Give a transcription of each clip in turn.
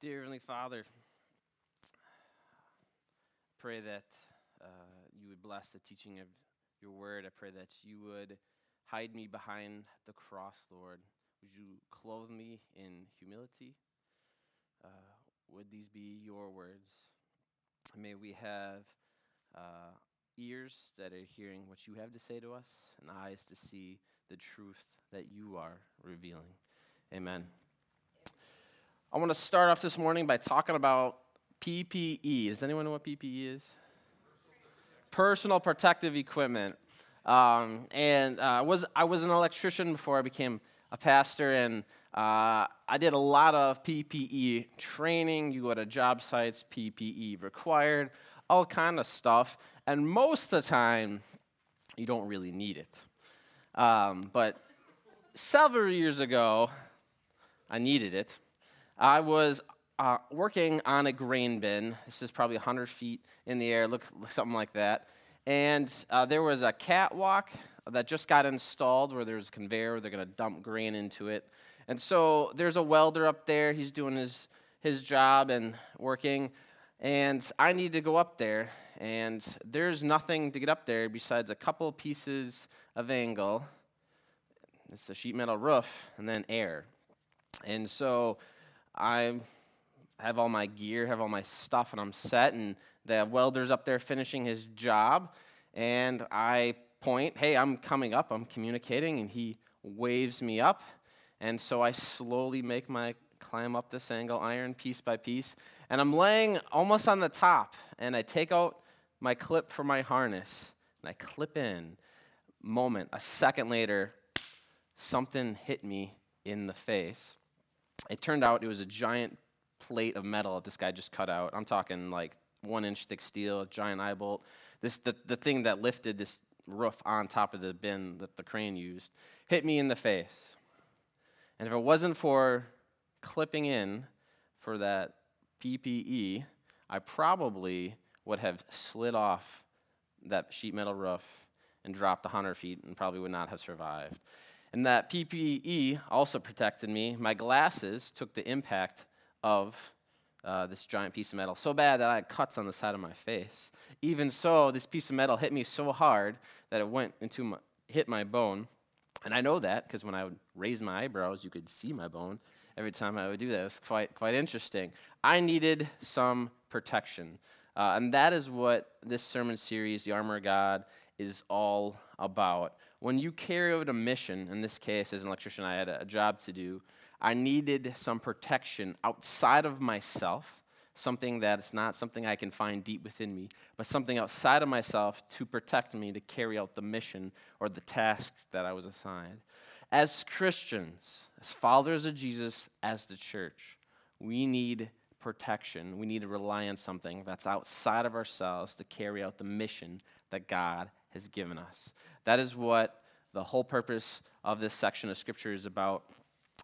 Dear Heavenly Father, pray that uh, you would bless the teaching of your word. I pray that you would hide me behind the cross, Lord. Would you clothe me in humility? Uh, would these be your words? May we have uh, ears that are hearing what you have to say to us and eyes to see the truth that you are revealing. Amen. I want to start off this morning by talking about PPE. Does anyone know what PPE is? Personal protective equipment. Um, and uh, was I was an electrician before I became a pastor, and uh, I did a lot of PPE training. You go to job sites, PPE required, all kind of stuff. And most of the time, you don't really need it. Um, but several years ago, I needed it. I was uh, working on a grain bin. This is probably 100 feet in the air, look, something like that. And uh, there was a catwalk that just got installed where there's a conveyor where they're going to dump grain into it. And so there's a welder up there. He's doing his, his job and working. And I need to go up there. And there's nothing to get up there besides a couple pieces of angle. It's a sheet metal roof and then air. And so I have all my gear, have all my stuff, and I'm set. And the welder's up there finishing his job. And I point, hey, I'm coming up, I'm communicating, and he waves me up. And so I slowly make my climb up this angle iron piece by piece. And I'm laying almost on the top. And I take out my clip for my harness and I clip in. Moment, a second later, something hit me in the face. It turned out it was a giant plate of metal that this guy just cut out. I'm talking like one inch thick steel, giant eye bolt. This the, the thing that lifted this roof on top of the bin that the crane used hit me in the face. And if it wasn't for clipping in for that PPE, I probably would have slid off that sheet metal roof and dropped 100 feet and probably would not have survived. And that PPE also protected me. My glasses took the impact of uh, this giant piece of metal so bad that I had cuts on the side of my face. Even so, this piece of metal hit me so hard that it went into my, hit my bone. And I know that because when I would raise my eyebrows, you could see my bone every time I would do that. It was quite, quite interesting. I needed some protection. Uh, and that is what this sermon series, The Armor of God, is all about. When you carry out a mission, in this case, as an electrician, I had a job to do, I needed some protection outside of myself, something that's not something I can find deep within me, but something outside of myself to protect me to carry out the mission or the task that I was assigned. As Christians, as followers of Jesus, as the church, we need protection. We need to rely on something that's outside of ourselves to carry out the mission that God has given us. That is what the whole purpose of this section of Scripture is about.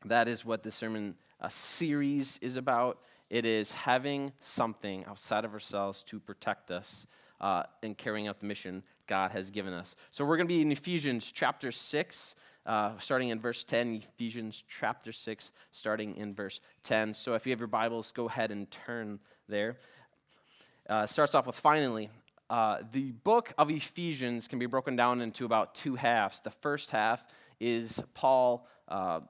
That is what this sermon a series is about. It is having something outside of ourselves to protect us uh, in carrying out the mission God has given us. So we're going to be in Ephesians chapter 6, uh, starting in verse 10. Ephesians chapter 6, starting in verse 10. So if you have your Bibles, go ahead and turn there. Uh, starts off with finally. Uh, the book of Ephesians can be broken down into about two halves. The first half is Paul uh,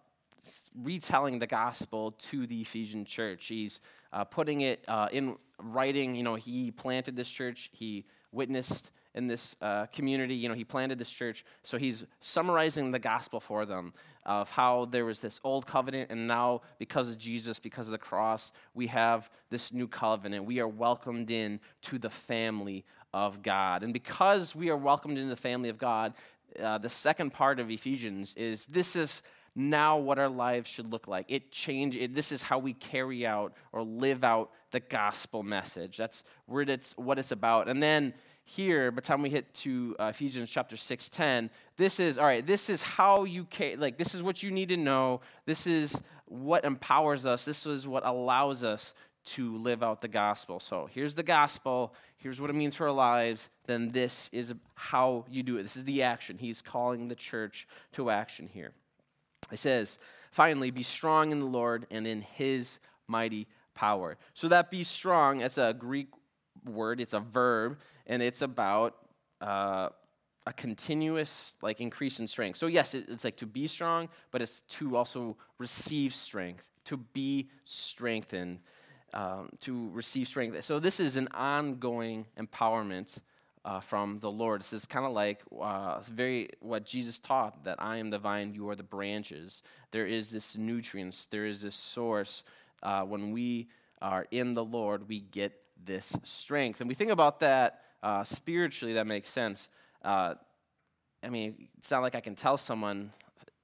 retelling the gospel to the Ephesian church. He's uh, putting it uh, in writing. You know, he planted this church, he witnessed in this uh, community. You know, he planted this church. So he's summarizing the gospel for them of how there was this old covenant, and now because of Jesus, because of the cross, we have this new covenant. We are welcomed in to the family of God. And because we are welcomed into the family of God, uh, the second part of Ephesians is this is now what our lives should look like. It change. It, this is how we carry out or live out the gospel message. That's where it's what it's about. And then here, by the time we hit to uh, Ephesians chapter 6, 10, this is, all right, this is how you, ca- like, this is what you need to know. This is what empowers us. This is what allows us to live out the gospel. So here's the gospel. Here's what it means for our lives. Then this is how you do it. This is the action. He's calling the church to action here. It says, finally, be strong in the Lord and in his mighty power. So that be strong, it's a Greek word, it's a verb, and it's about uh, a continuous like increase in strength. So yes, it, it's like to be strong, but it's to also receive strength, to be strengthened, um, to receive strength. So this is an ongoing empowerment uh, from the Lord. This is kind of like uh, very what Jesus taught that I am the vine, you are the branches. There is this nutrients, there is this source. Uh, when we are in the Lord, we get this strength. And we think about that uh, spiritually, that makes sense. Uh, I mean, it's not like I can tell someone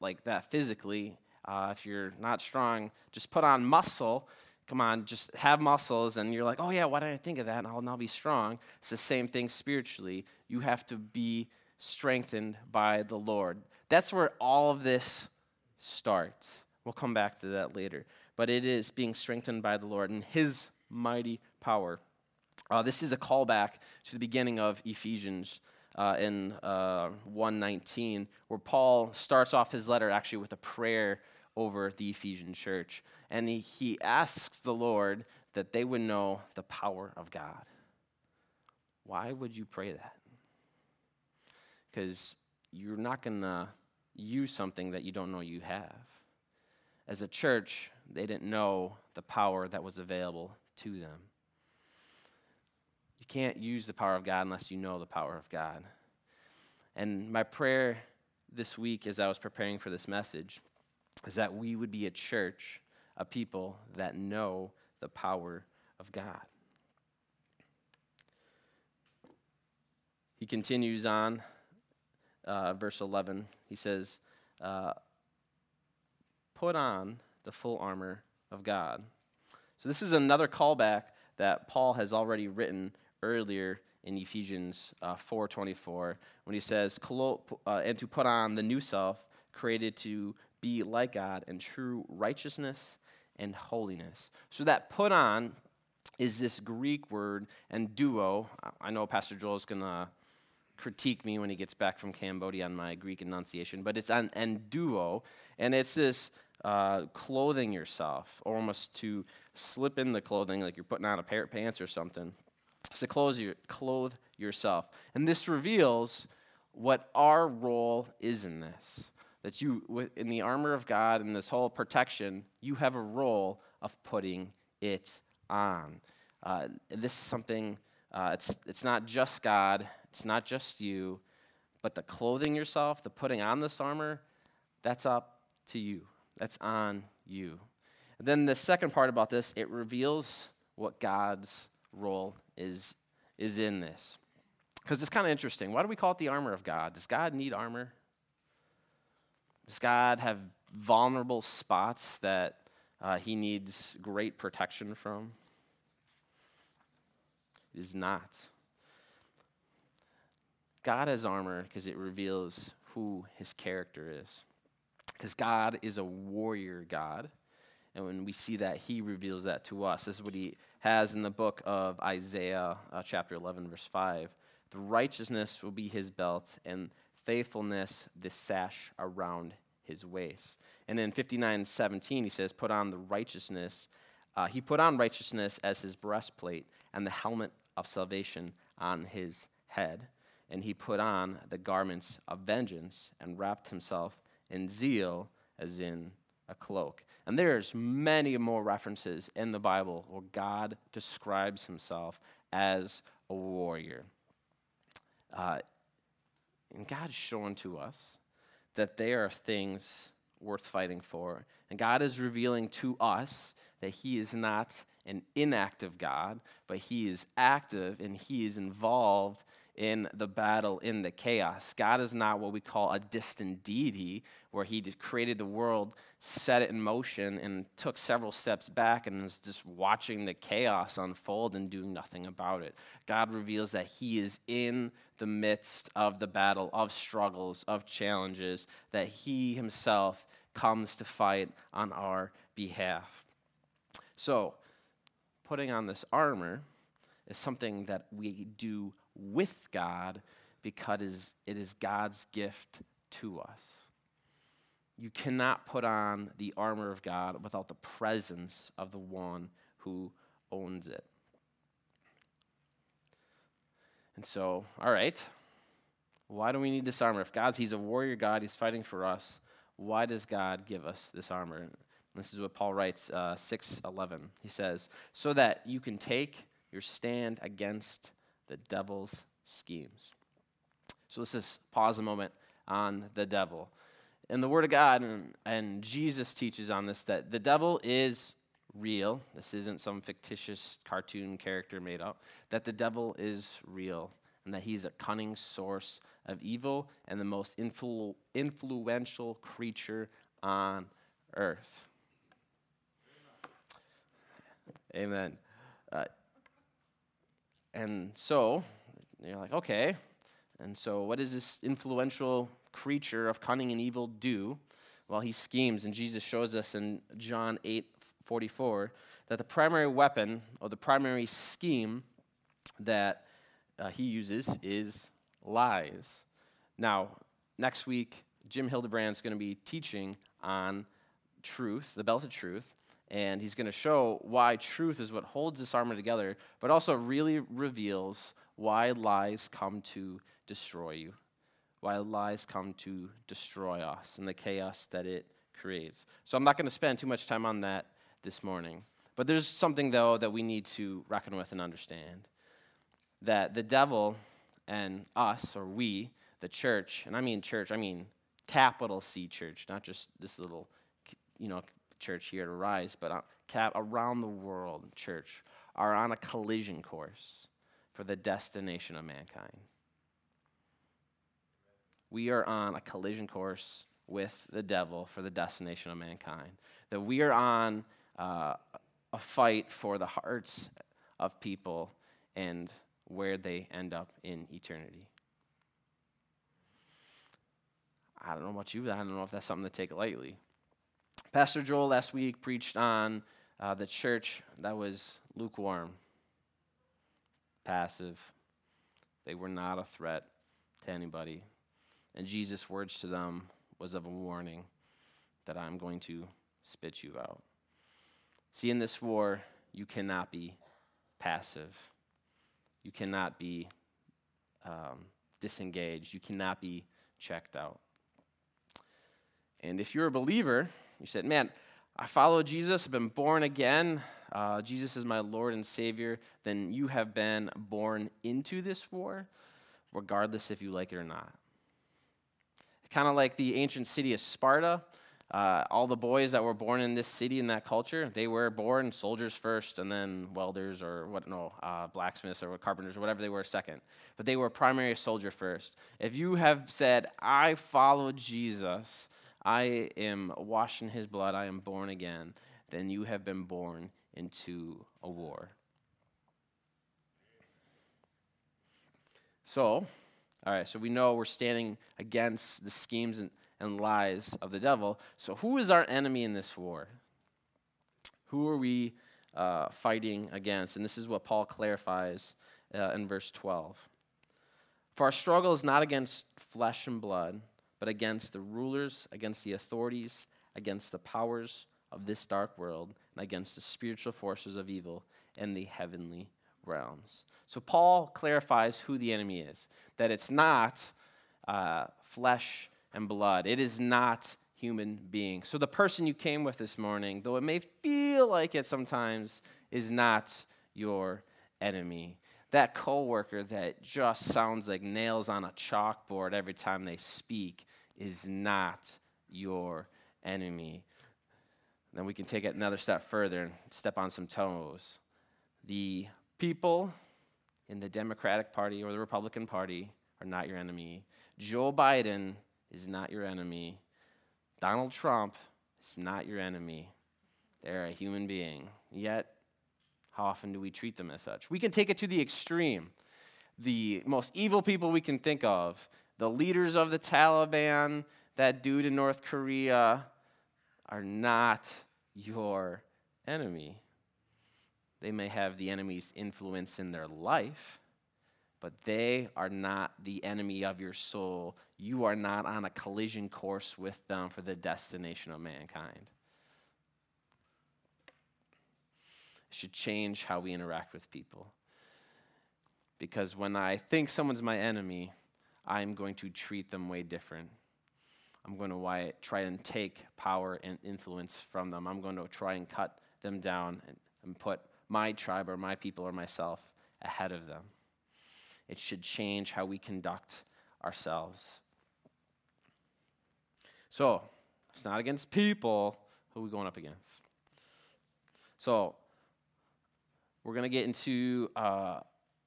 like that physically. Uh, if you're not strong, just put on muscle. Come on, just have muscles, and you're like, oh yeah, why didn't I think of that? And I'll now be strong. It's the same thing spiritually. You have to be strengthened by the Lord. That's where all of this starts. We'll come back to that later. But it is being strengthened by the Lord and His mighty power. Uh, this is a callback to the beginning of Ephesians uh, in uh, 119, where Paul starts off his letter actually with a prayer over the Ephesian church. And he, he asks the Lord that they would know the power of God. Why would you pray that? Because you're not going to use something that you don't know you have. As a church, they didn't know the power that was available to them can't use the power of God unless you know the power of God. And my prayer this week, as I was preparing for this message, is that we would be a church, a people that know the power of God. He continues on, uh, verse 11. He says, uh, Put on the full armor of God. So, this is another callback that Paul has already written earlier in Ephesians uh, 4:24 when he says, uh, "And to put on the new self, created to be like God in true righteousness and holiness." So that put on is this Greek word enduo. I know Pastor Joel is to critique me when he gets back from Cambodia on my Greek enunciation, but it's an enduo, and it's this uh, clothing yourself, almost to slip in the clothing like you're putting on a pair of pants or something. So clothe, your, clothe yourself. And this reveals what our role is in this. That you, in the armor of God and this whole protection, you have a role of putting it on. Uh, this is something, uh, it's, it's not just God, it's not just you, but the clothing yourself, the putting on this armor, that's up to you. That's on you. And then the second part about this, it reveals what God's role is, is in this. Because it's kind of interesting. Why do we call it the armor of God? Does God need armor? Does God have vulnerable spots that uh, he needs great protection from? It is not. God has armor because it reveals who his character is. Because God is a warrior God. And when we see that, he reveals that to us. This is what he has in the book of Isaiah, uh, chapter 11, verse 5. The righteousness will be his belt, and faithfulness the sash around his waist. And in 59, 17, he says, Put on the righteousness. Uh, he put on righteousness as his breastplate, and the helmet of salvation on his head. And he put on the garments of vengeance, and wrapped himself in zeal as in a cloak. And there's many more references in the Bible where God describes himself as a warrior. Uh, and God's shown to us that there are things worth fighting for. And God is revealing to us that He is not an inactive God, but He is active and He is involved in the battle, in the chaos. God is not what we call a distant deity, where He created the world, set it in motion, and took several steps back and is just watching the chaos unfold and doing nothing about it. God reveals that He is in the midst of the battle, of struggles, of challenges, that He Himself comes to fight on our behalf. So, putting on this armor is something that we do with God because it is God's gift to us. You cannot put on the armor of God without the presence of the one who owns it. And so, all right, why do we need this armor? If God's, He's a warrior God, He's fighting for us, why does God give us this armor? This is what Paul writes, uh, 6.11. He says, so that you can take your stand against the devil's schemes. So let's just pause a moment on the devil. In the Word of God, and, and Jesus teaches on this, that the devil is real. This isn't some fictitious cartoon character made up. That the devil is real and that he's a cunning source of evil and the most influ- influential creature on earth. Amen. Uh, and so, you're like, okay. And so, what does this influential creature of cunning and evil do? Well, he schemes, and Jesus shows us in John 8 44 that the primary weapon or the primary scheme that uh, he uses is lies. Now, next week, Jim Hildebrand is going to be teaching on truth, the belt of truth, and he's going to show why truth is what holds this armor together, but also really reveals why lies come to destroy you, why lies come to destroy us and the chaos that it creates. So I'm not going to spend too much time on that this morning. But there's something, though, that we need to reckon with and understand that the devil and us, or we, the church, and I mean church, I mean capital C church, not just this little, you know, church here to rise, but uh, cap around the world, church, are on a collision course for the destination of mankind. We are on a collision course with the devil for the destination of mankind. That we are on uh, a fight for the hearts of people and where they end up in eternity. I don't know about you, but I don't know if that's something to take lightly. Pastor Joel last week preached on uh, the church that was lukewarm, passive. They were not a threat to anybody. And Jesus' words to them was of a warning that I'm going to spit you out. See, in this war, you cannot be passive. You cannot be um, disengaged. You cannot be checked out. And if you're a believer, you said, Man, I follow Jesus, I've been born again, uh, Jesus is my Lord and Savior, then you have been born into this war, regardless if you like it or not. Kind of like the ancient city of Sparta. Uh, all the boys that were born in this city in that culture, they were born soldiers first, and then welders or what? No, uh, blacksmiths or carpenters or whatever they were second. But they were primary soldier first. If you have said, "I follow Jesus," I am washed in His blood, I am born again, then you have been born into a war. So, all right, so we know we're standing against the schemes and, and lies of the devil. So, who is our enemy in this war? Who are we uh, fighting against? And this is what Paul clarifies uh, in verse 12. For our struggle is not against flesh and blood, but against the rulers, against the authorities, against the powers of this dark world, and against the spiritual forces of evil in the heavenly realms. So Paul clarifies who the enemy is that it's not uh, flesh and blood, it is not human beings. So the person you came with this morning, though it may feel like it sometimes, is not your enemy. That coworker that just sounds like nails on a chalkboard every time they speak is not your enemy. Then we can take it another step further and step on some toes. The people in the Democratic Party or the Republican Party are not your enemy. Joe Biden is not your enemy. Donald Trump is not your enemy. They're a human being. Yet, how often do we treat them as such? We can take it to the extreme. The most evil people we can think of, the leaders of the Taliban, that dude in North Korea, are not your enemy. They may have the enemy's influence in their life, but they are not the enemy of your soul. You are not on a collision course with them for the destination of mankind. It should change how we interact with people. Because when I think someone's my enemy, I'm going to treat them way different. I'm going to try and take power and influence from them. I'm going to try and cut them down and, and put my tribe or my people or myself ahead of them. It should change how we conduct ourselves. So, it's not against people. Who are we going up against? So, we're going to get into uh,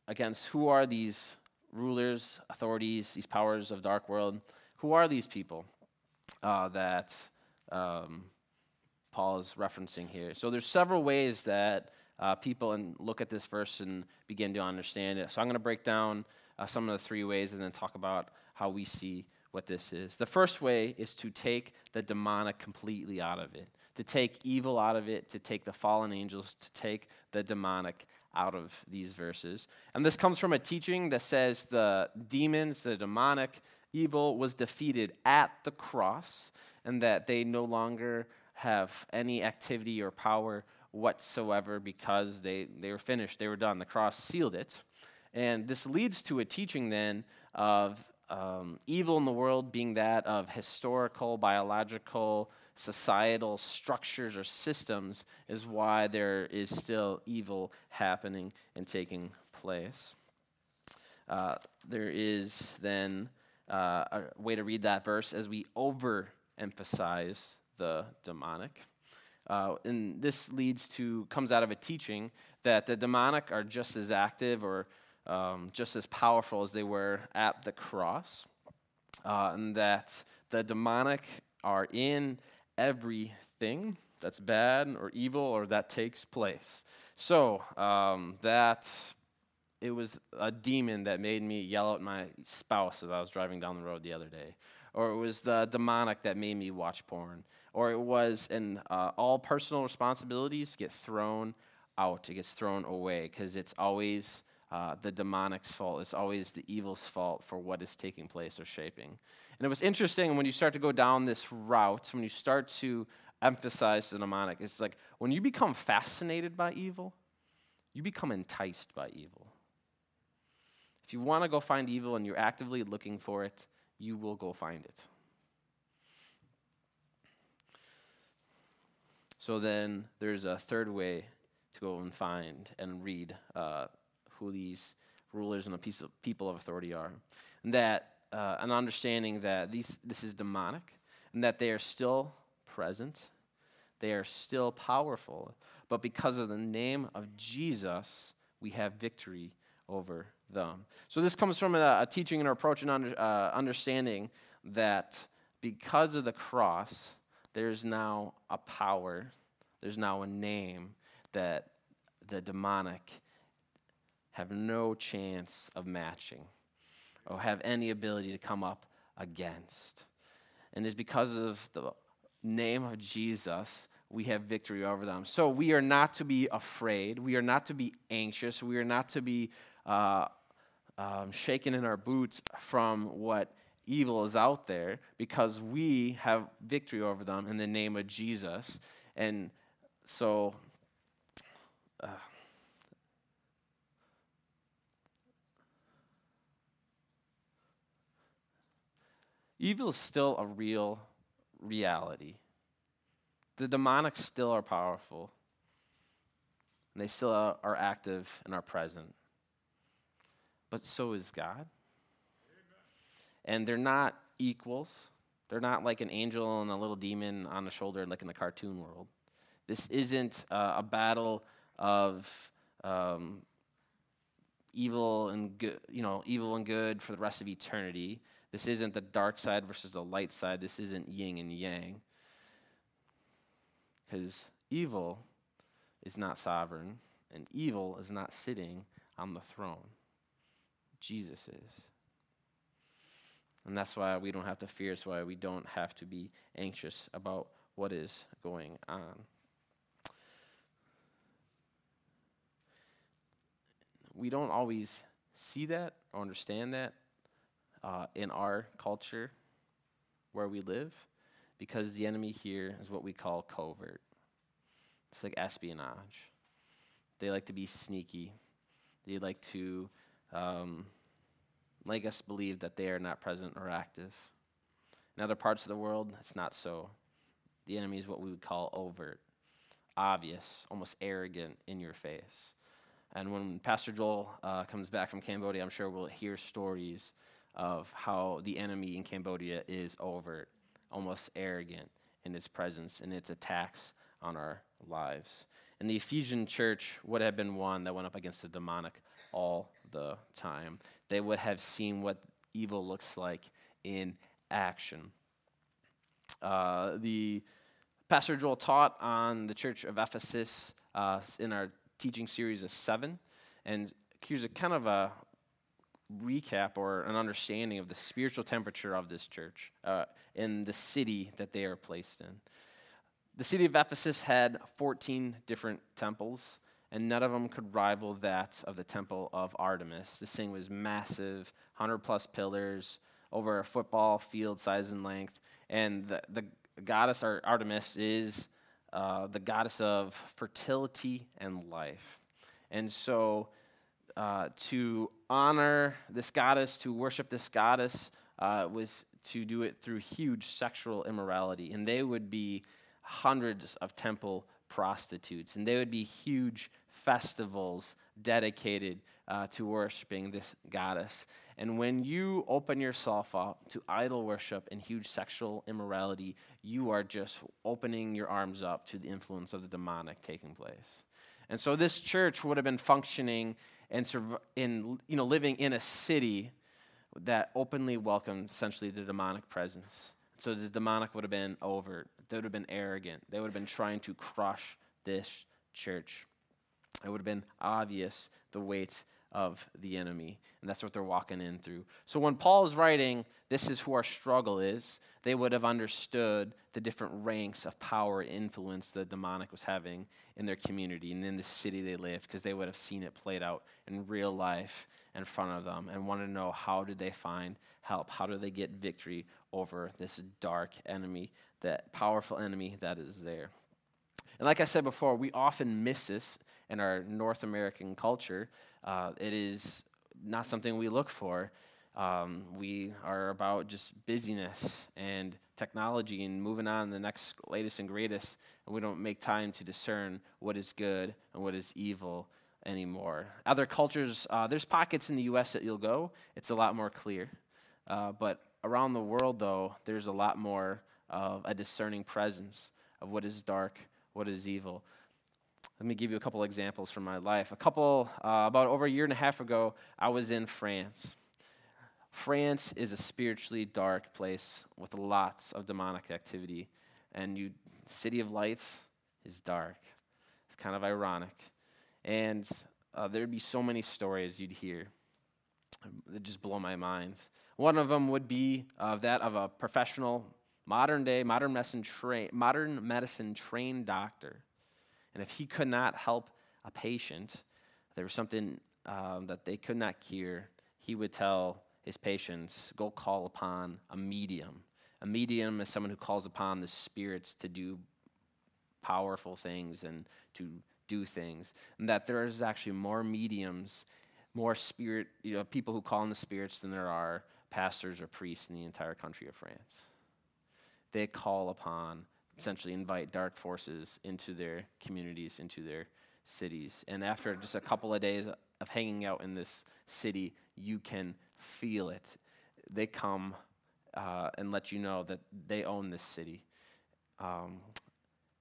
against who are these rulers, authorities, these powers of dark world. Who are these people uh, that um, Paul is referencing here? So, there's several ways that uh, people and look at this verse and begin to understand it. So, I'm going to break down uh, some of the three ways and then talk about how we see what this is. The first way is to take the demonic completely out of it, to take evil out of it, to take the fallen angels, to take the demonic out of these verses. And this comes from a teaching that says the demons, the demonic evil, was defeated at the cross, and that they no longer have any activity or power whatsoever because they, they were finished, they were done. The cross sealed it. And this leads to a teaching then of um, evil in the world being that of historical, biological, societal structures or systems is why there is still evil happening and taking place. Uh, there is then uh, a way to read that verse as we overemphasize the demonic. Uh, and this leads to, comes out of a teaching that the demonic are just as active or um, just as powerful as they were at the cross, uh, and that the demonic are in everything that's bad or evil or that takes place. So um, that it was a demon that made me yell at my spouse as I was driving down the road the other day, or it was the demonic that made me watch porn, or it was, and uh, all personal responsibilities get thrown out. It gets thrown away because it's always uh, the demonic's fault. It's always the evil's fault for what is taking place or shaping. And it was interesting when you start to go down this route, when you start to emphasize the demonic, it's like when you become fascinated by evil, you become enticed by evil. If you want to go find evil and you're actively looking for it, you will go find it. So then there's a third way to go and find and read uh, who these rulers and the people of authority are. And that uh, an understanding that these, this is demonic and that they are still present, they are still powerful, but because of the name of Jesus, we have victory over them. So this comes from a, a teaching and approach and under, uh, understanding that because of the cross, there's now a power, there's now a name that the demonic have no chance of matching or have any ability to come up against. And it's because of the name of Jesus we have victory over them. So we are not to be afraid. We are not to be anxious. We are not to be uh, um, shaken in our boots from what evil is out there because we have victory over them in the name of Jesus. And so. Uh, Evil is still a real reality. The demonic still are powerful, and they still are active and are present. But so is God. And they're not equals. They're not like an angel and a little demon on the shoulder, like in the cartoon world. This isn't uh, a battle of um, evil and good, you know, evil and good for the rest of eternity. This isn't the dark side versus the light side. This isn't yin and yang. Because evil is not sovereign, and evil is not sitting on the throne. Jesus is. And that's why we don't have to fear. It's why we don't have to be anxious about what is going on. We don't always see that or understand that uh, in our culture where we live because the enemy here is what we call covert. It's like espionage. they like to be sneaky. They like to um, make us believe that they are not present or active. In other parts of the world, it's not so. The enemy is what we would call overt, obvious, almost arrogant in your face. And when Pastor Joel uh, comes back from Cambodia, I'm sure we'll hear stories of how the enemy in Cambodia is overt, almost arrogant in its presence and its attacks on our lives. And the Ephesian church would have been one that went up against the demonic all the time. They would have seen what evil looks like in action. Uh, the Pastor Joel taught on the church of Ephesus uh, in our teaching series of seven, and here's a kind of a recap or an understanding of the spiritual temperature of this church uh, in the city that they are placed in. The city of Ephesus had 14 different temples, and none of them could rival that of the temple of Artemis. This thing was massive, 100 plus pillars, over a football field size and length. And the, the goddess Artemis is uh, the goddess of fertility and life. And so, uh, to honor this goddess, to worship this goddess, uh, was to do it through huge sexual immorality. And they would be hundreds of temple prostitutes, and they would be huge festivals dedicated uh, to worshiping this goddess. And when you open yourself up to idol worship and huge sexual immorality, you are just opening your arms up to the influence of the demonic taking place. And so this church would have been functioning and in, you know, living in a city that openly welcomed essentially the demonic presence. So the demonic would have been overt. They would have been arrogant. They would have been trying to crush this church. It would have been obvious the weight of the enemy. And that's what they're walking in through. So when Paul is writing, this is who our struggle is, they would have understood the different ranks of power and influence the demonic was having in their community and in the city they lived, because they would have seen it played out in real life in front of them and wanted to know how did they find help? How do they get victory over this dark enemy, that powerful enemy that is there? And like I said before, we often miss this in our North American culture. Uh, it is not something we look for. Um, we are about just busyness and technology and moving on the next latest and greatest, and we don't make time to discern what is good and what is evil anymore. Other cultures, uh, there's pockets in the U.S. that you'll go, it's a lot more clear. Uh, but around the world, though, there's a lot more of a discerning presence of what is dark what is evil. Let me give you a couple examples from my life. A couple, uh, about over a year and a half ago, I was in France. France is a spiritually dark place with lots of demonic activity, and you, City of Lights is dark. It's kind of ironic. And uh, there'd be so many stories you'd hear that just blow my mind. One of them would be uh, that of a professional modern day, modern medicine, tra- modern medicine trained doctor. And if he could not help a patient, there was something um, that they could not cure, he would tell his patients, go call upon a medium. A medium is someone who calls upon the spirits to do powerful things and to do things. And that there is actually more mediums, more spirit, you know, people who call on the spirits than there are pastors or priests in the entire country of France they call upon, essentially invite dark forces into their communities, into their cities. And after just a couple of days of hanging out in this city, you can feel it. They come uh, and let you know that they own this city. Um,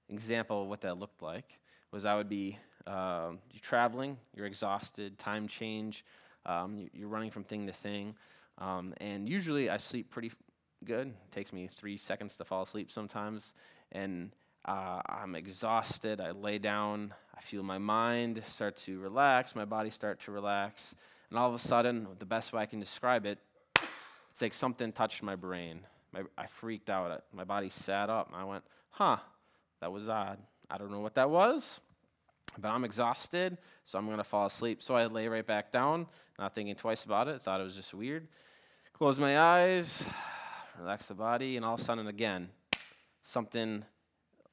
example of what that looked like was I would be uh, you're traveling, you're exhausted, time change, um, you're running from thing to thing. Um, and usually I sleep pretty good. It takes me three seconds to fall asleep sometimes. And uh, I'm exhausted. I lay down. I feel my mind start to relax, my body start to relax. And all of a sudden, the best way I can describe it, it's like something touched my brain. My, I freaked out. My body sat up. I went, huh, that was odd. I don't know what that was, but I'm exhausted, so I'm going to fall asleep. So I lay right back down, not thinking twice about it. Thought it was just weird. Close my eyes relax the body, and all of a sudden, again, something,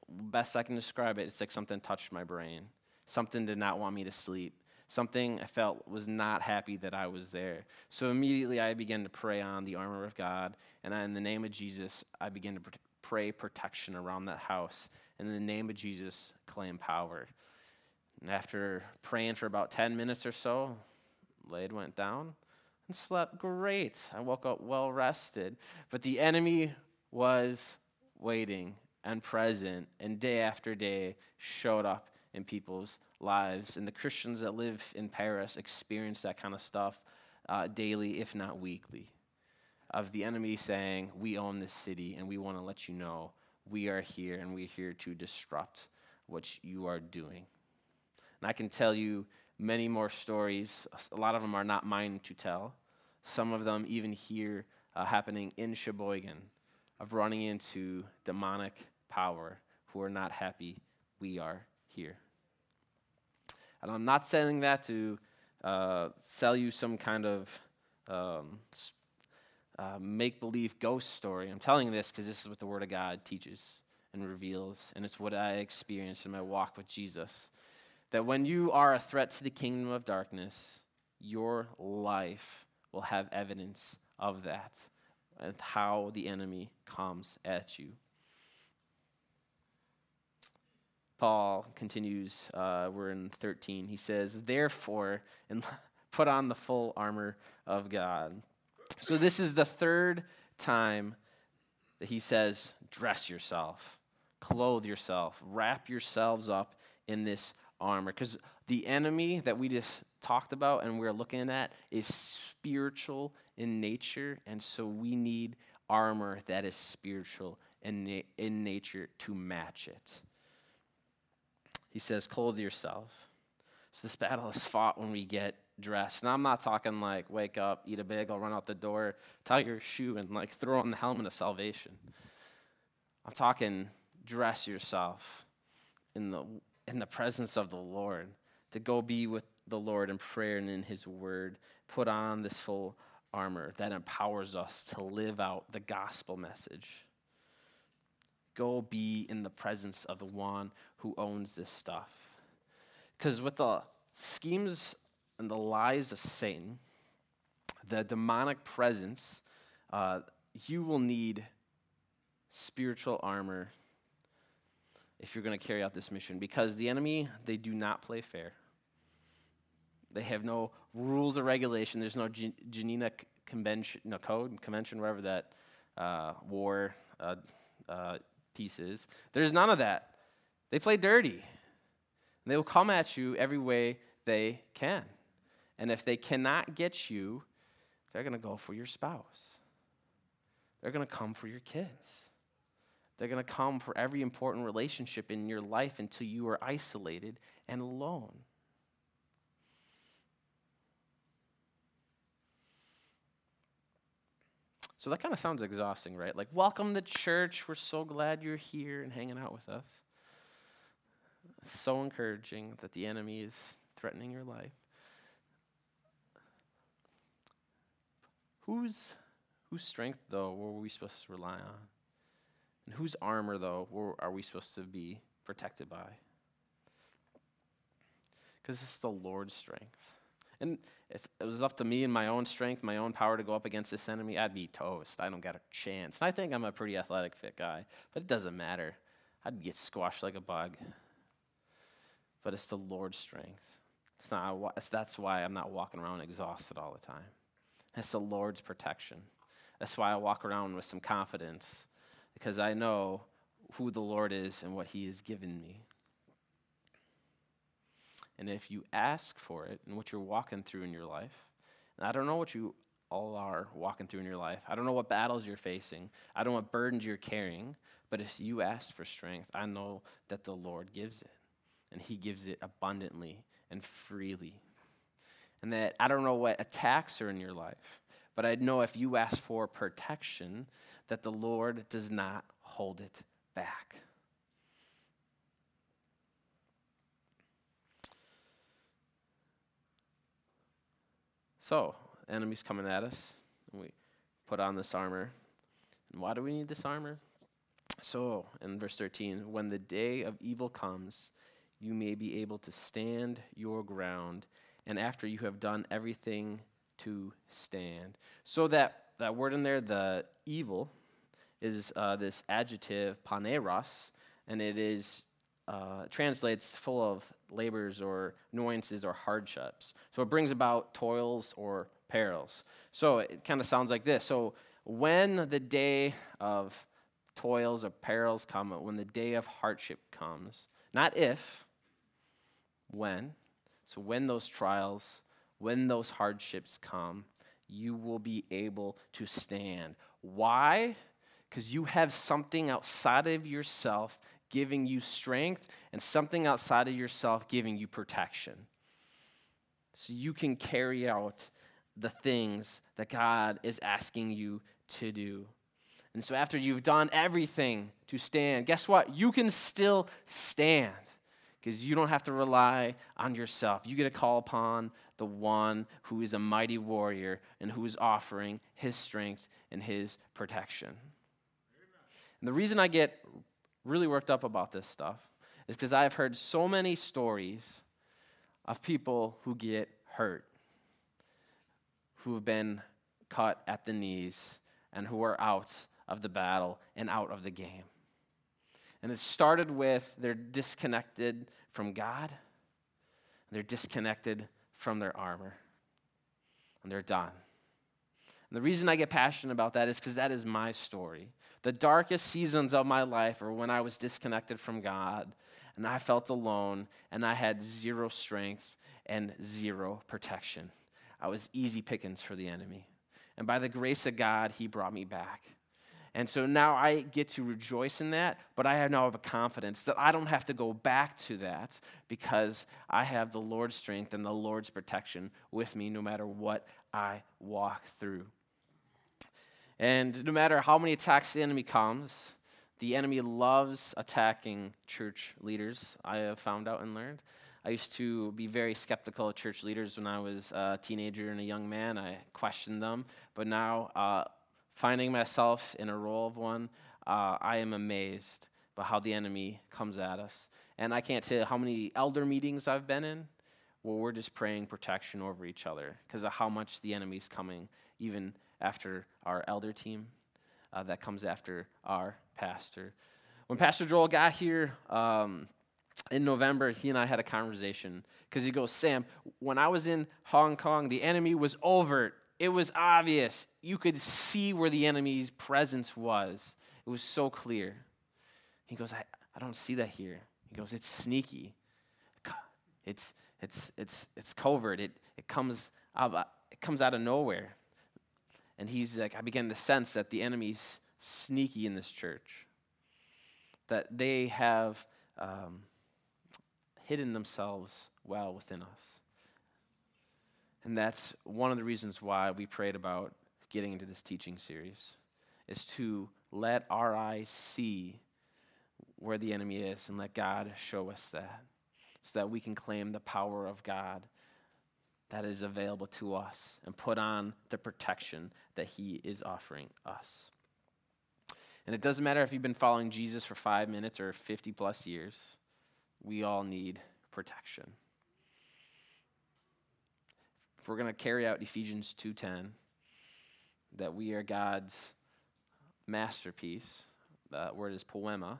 best I can describe it, it's like something touched my brain. Something did not want me to sleep. Something I felt was not happy that I was there. So immediately I began to pray on the armor of God. And in the name of Jesus, I began to pray protection around that house. And in the name of Jesus, claim power. And after praying for about 10 minutes or so, laid went down and slept great. I woke up well rested. But the enemy was waiting and present, and day after day showed up in people's lives. And the Christians that live in Paris experience that kind of stuff uh, daily, if not weekly, of the enemy saying, We own this city, and we want to let you know we are here, and we're here to disrupt what you are doing. And I can tell you many more stories. A lot of them are not mine to tell. Some of them, even here, uh, happening in Sheboygan, of running into demonic power who are not happy we are here. And I'm not saying that to uh, sell you some kind of um, uh, make believe ghost story. I'm telling you this because this is what the Word of God teaches and reveals, and it's what I experienced in my walk with Jesus. That when you are a threat to the kingdom of darkness, your life will have evidence of that and how the enemy comes at you. Paul continues, uh, we're in 13. He says, Therefore, and put on the full armor of God. So, this is the third time that he says, Dress yourself, clothe yourself, wrap yourselves up in this armor. Because the enemy that we just talked about and we're looking at is spiritual in nature. And so, we need armor that is spiritual in, na- in nature to match it. He says, clothe yourself. So this battle is fought when we get dressed. Now I'm not talking like wake up, eat a bagel, run out the door, tie your shoe, and like throw on the helmet of salvation. I'm talking dress yourself in the in the presence of the Lord, to go be with the Lord in prayer and in his word. Put on this full armor that empowers us to live out the gospel message. Go be in the presence of the one who owns this stuff. Because with the schemes and the lies of Satan, the demonic presence, uh, you will need spiritual armor if you're going to carry out this mission. Because the enemy, they do not play fair. They have no rules or regulation. There's no Geneva Convention, no code, convention, whatever that uh, war uh, uh pieces. There's none of that. They play dirty. They will come at you every way they can. And if they cannot get you, they're going to go for your spouse. They're going to come for your kids. They're going to come for every important relationship in your life until you are isolated and alone. So that kind of sounds exhausting, right? Like, welcome to church. We're so glad you're here and hanging out with us. It's so encouraging that the enemy is threatening your life. Whose, whose strength, though, were we supposed to rely on? And whose armor, though, are we supposed to be protected by? Because it's the Lord's strength. And if it was up to me and my own strength, my own power to go up against this enemy, I'd be toast. I don't got a chance. And I think I'm a pretty athletic, fit guy, but it doesn't matter. I'd get squashed like a bug. But it's the Lord's strength. It's not, that's why I'm not walking around exhausted all the time. It's the Lord's protection. That's why I walk around with some confidence, because I know who the Lord is and what He has given me. And if you ask for it and what you're walking through in your life, and I don't know what you all are walking through in your life, I don't know what battles you're facing, I don't know what burdens you're carrying, but if you ask for strength, I know that the Lord gives it. And He gives it abundantly and freely. And that I don't know what attacks are in your life, but I know if you ask for protection, that the Lord does not hold it back. So, enemies coming at us, and we put on this armor. And why do we need this armor? So, in verse 13, when the day of evil comes, you may be able to stand your ground, and after you have done everything to stand. So that, that word in there, the evil, is uh, this adjective paneros, and it is uh, translates full of labors or annoyances or hardships. So it brings about toils or perils. So it kind of sounds like this. So when the day of toils or perils come, when the day of hardship comes, not if, when. So when those trials, when those hardships come, you will be able to stand. Why? Because you have something outside of yourself giving you strength and something outside of yourself giving you protection. So you can carry out the things that God is asking you to do. And so after you've done everything to stand, guess what? You can still stand because you don't have to rely on yourself. You get to call upon the one who is a mighty warrior and who is offering his strength and his protection. And the reason I get really worked up about this stuff is because I've heard so many stories of people who get hurt, who have been cut at the knees, and who are out of the battle and out of the game. And it started with they're disconnected from God, they're disconnected from their armor, and they're done. And the reason I get passionate about that is because that is my story. The darkest seasons of my life are when I was disconnected from God and I felt alone and I had zero strength and zero protection. I was easy pickings for the enemy. And by the grace of God, he brought me back. And so now I get to rejoice in that, but I have now have a confidence that I don't have to go back to that because I have the Lord's strength and the Lord's protection with me no matter what I walk through. And no matter how many attacks the enemy comes, the enemy loves attacking church leaders, I have found out and learned. I used to be very skeptical of church leaders when I was a teenager and a young man. I questioned them. But now, uh, finding myself in a role of one, uh, I am amazed by how the enemy comes at us. And I can't tell you how many elder meetings I've been in where we're just praying protection over each other because of how much the enemy's coming, even after our elder team, uh, that comes after our pastor. When Pastor Joel got here um, in November, he and I had a conversation because he goes, Sam, when I was in Hong Kong, the enemy was overt. It was obvious. You could see where the enemy's presence was. It was so clear. He goes, I, I don't see that here. He goes, it's sneaky. It's, it's, it's, it's covert. It, it, comes out, it comes out of nowhere. And he's like, I began to sense that the enemy's sneaky in this church, that they have um, hidden themselves well within us. And that's one of the reasons why we prayed about getting into this teaching series, is to let our eyes see where the enemy is and let God show us that so that we can claim the power of God that is available to us and put on the protection that He is offering us. And it doesn't matter if you've been following Jesus for five minutes or 50 plus years, we all need protection. If we're going to carry out Ephesians 2:10, that we are God's masterpiece, the word is poiema,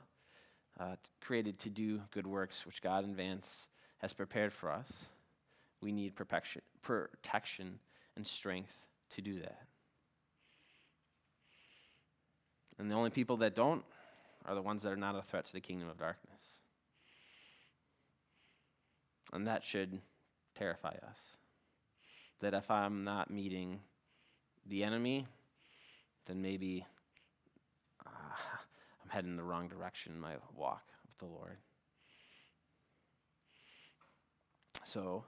uh, created to do good works which God in advance has prepared for us we need protection, and strength to do that. And the only people that don't are the ones that are not a threat to the kingdom of darkness. And that should terrify us. That if I'm not meeting the enemy, then maybe uh, I'm heading in the wrong direction in my walk with the Lord. So,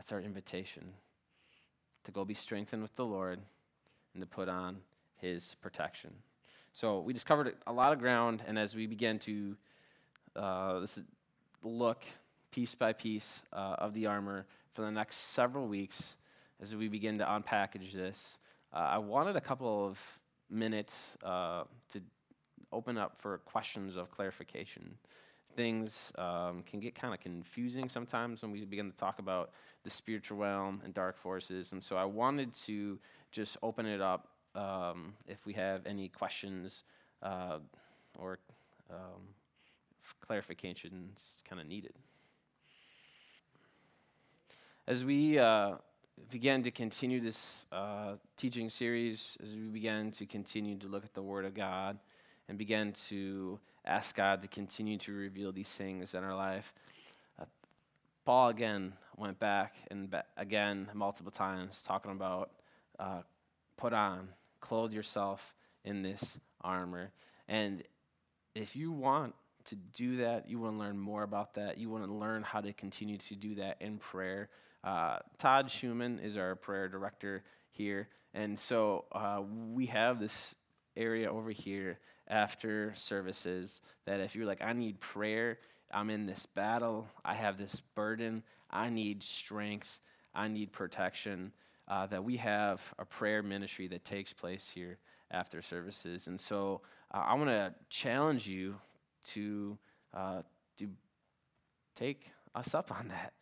that's our invitation to go be strengthened with the Lord and to put on his protection. So we just covered a lot of ground, and as we begin to uh, look piece by piece uh, of the armor for the next several weeks, as we begin to unpackage this, uh, I wanted a couple of minutes uh, to open up for questions of clarification things um, can get kind of confusing sometimes when we begin to talk about the spiritual realm and dark forces. And so I wanted to just open it up um, if we have any questions uh, or um, clarifications kind of needed. As we uh, began to continue this uh, teaching series, as we began to continue to look at the Word of God and began to ask God to continue to reveal these things in our life, uh, Paul again went back and ba- again multiple times talking about uh, put on, clothe yourself in this armor. And if you want to do that, you want to learn more about that, you want to learn how to continue to do that in prayer. Uh, Todd Schumann is our prayer director here. And so uh, we have this area over here after services that if you're like, I need prayer, I'm in this battle, I have this burden, I need strength, I need protection, uh, that we have a prayer ministry that takes place here after services. And so uh, I want to challenge you to, uh, to take us up on that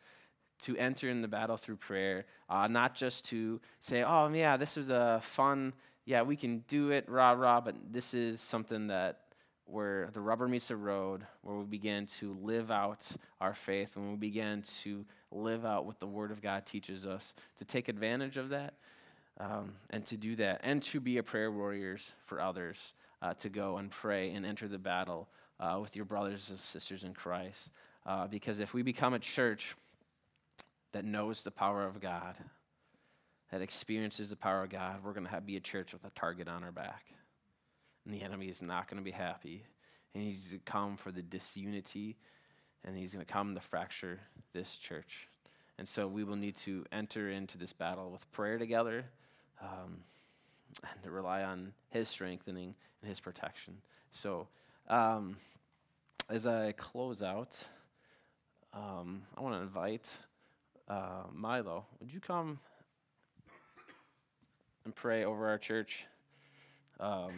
to enter in the battle through prayer, uh, not just to say, oh, yeah, this was a fun, yeah, we can do it, rah, rah, but this is something that where the rubber meets the road, where we begin to live out our faith, and we begin to live out what the Word of God teaches us, to take advantage of that, um, and to do that, and to be a prayer warriors for others, uh, to go and pray and enter the battle uh, with your brothers and sisters in Christ. Uh, because if we become a church that knows the power of God, that experiences the power of God, we're going to be a church with a target on our back. And the enemy is not going to be happy. And he's going to come for the disunity, and he's going to come to fracture this church. And so we will need to enter into this battle with prayer together um, and to rely on his strengthening and his protection. So um, as I close out, um, I want to invite uh, Milo, would you come and pray over our church? Um,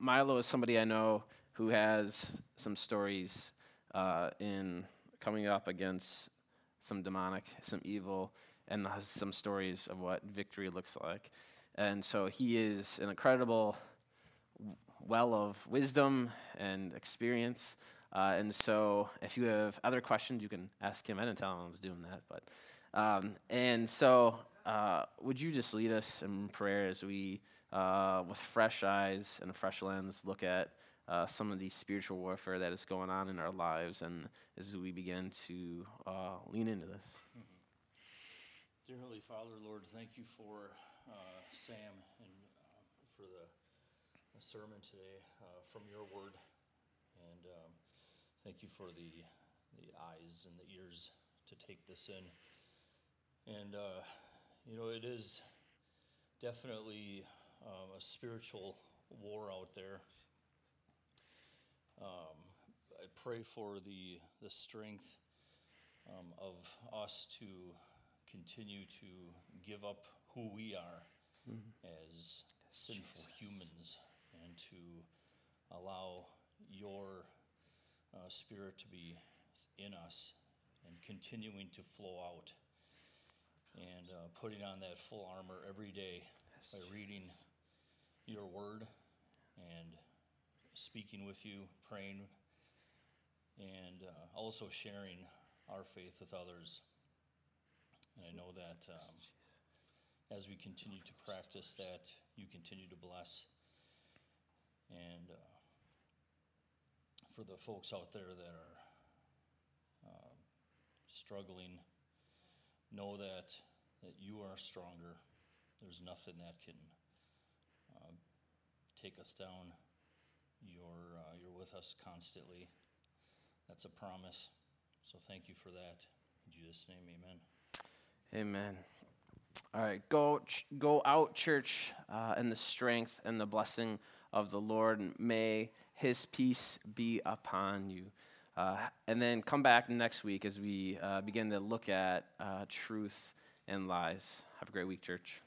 Milo is somebody I know who has some stories uh, in coming up against some demonic, some evil, and some stories of what victory looks like. And so he is an incredible well of wisdom and experience. Uh, and so, if you have other questions, you can ask him. I didn't tell him I was doing that, but um, and so, uh, would you just lead us in prayer as we, uh, with fresh eyes and a fresh lens, look at uh, some of the spiritual warfare that is going on in our lives, and as we begin to uh, lean into this. Mm-hmm. Dear Holy Father, Lord, thank you for uh, Sam and for the, sermon today from your word, and. Um, Thank you for the, the eyes and the ears to take this in. And, uh, you know, it is definitely um, a spiritual war out there. Um, I pray for the, the strength um, of us to continue to give up who we are mm-hmm. as sinful Jesus. humans and to allow your uh, Spirit to be in us and continuing to flow out and uh, putting on that full armor every day yes, by reading your word and speaking with you, praying, and uh, also sharing our faith with others. And I know that um, as we continue to practice that, you continue to bless. And uh, for the folks out there that are uh, struggling, know that that you are stronger. There's nothing that can uh, take us down. You're uh, you're with us constantly. That's a promise. So thank you for that. In Jesus' name, Amen. Amen. All right, go go out, church, uh, in the strength and the blessing of the Lord. May his peace be upon you. Uh, and then come back next week as we uh, begin to look at uh, truth and lies. Have a great week, church.